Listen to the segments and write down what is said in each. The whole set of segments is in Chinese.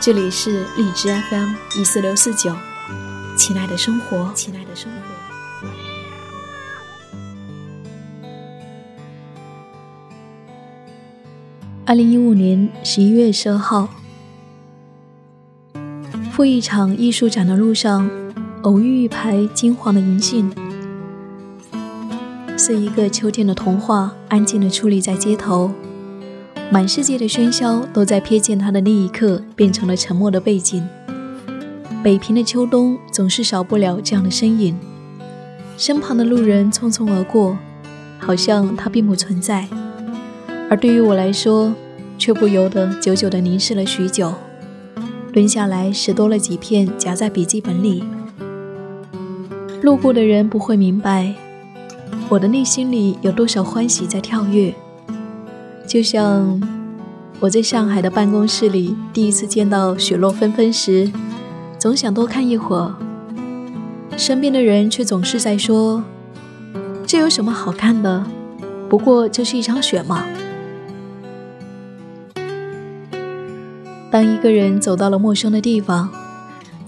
这里是荔枝 FM 一四六四九，亲爱的生活，亲爱的生活。二零一五年十一月十二号，赴一场艺术展的路上，偶遇一排金黄的银杏，似一个秋天的童话，安静的矗立在街头。满世界的喧嚣都在瞥见它的那一刻变成了沉默的背景。北平的秋冬总是少不了这样的身影，身旁的路人匆匆而过，好像它并不存在；而对于我来说，却不由得久久地凝视了许久，蹲下来拾多了几片，夹在笔记本里。路过的人不会明白，我的内心里有多少欢喜在跳跃。就像我在上海的办公室里第一次见到雪落纷纷时，总想多看一会儿，身边的人却总是在说：“这有什么好看的？不过就是一场雪嘛。”当一个人走到了陌生的地方，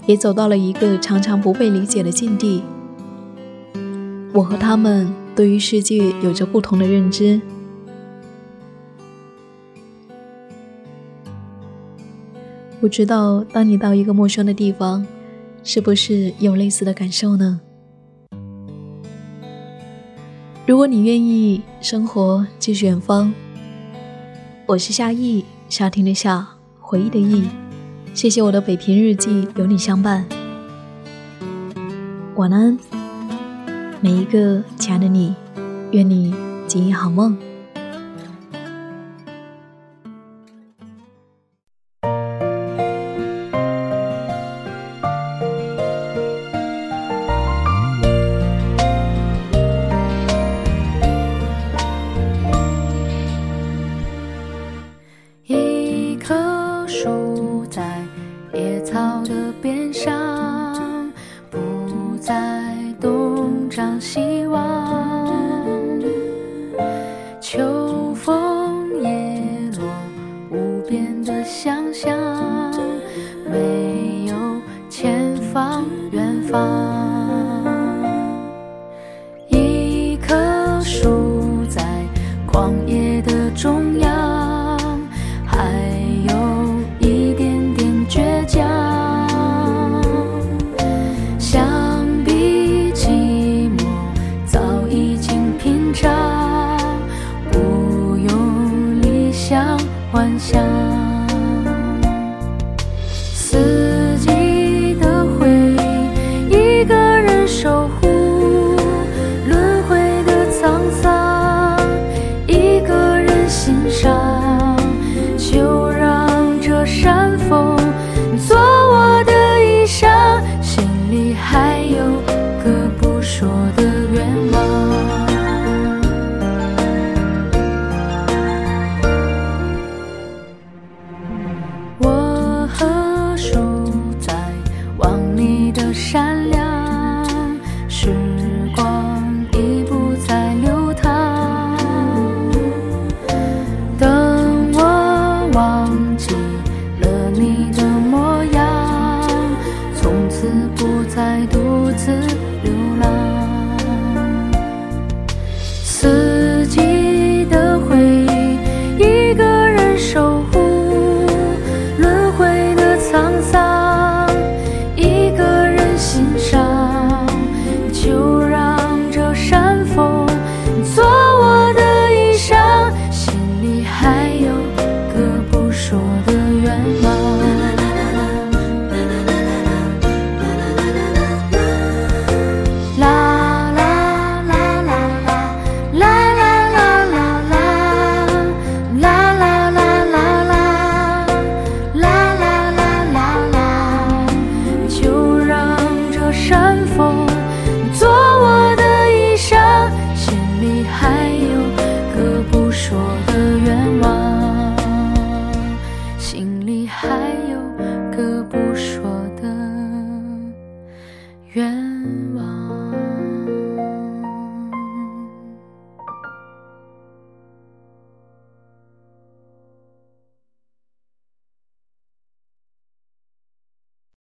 也走到了一个常常不被理解的境地，我和他们对于世界有着不同的认知。不知道，当你到一个陌生的地方，是不是有类似的感受呢？如果你愿意，生活即是远方。我是夏意，夏天的夏，回忆的忆。谢谢我的北平日记，有你相伴。晚安，每一个亲爱的你，愿你今夜好梦。在野草的边上不再东张西望秋风叶落无边的想象。幻想。Sự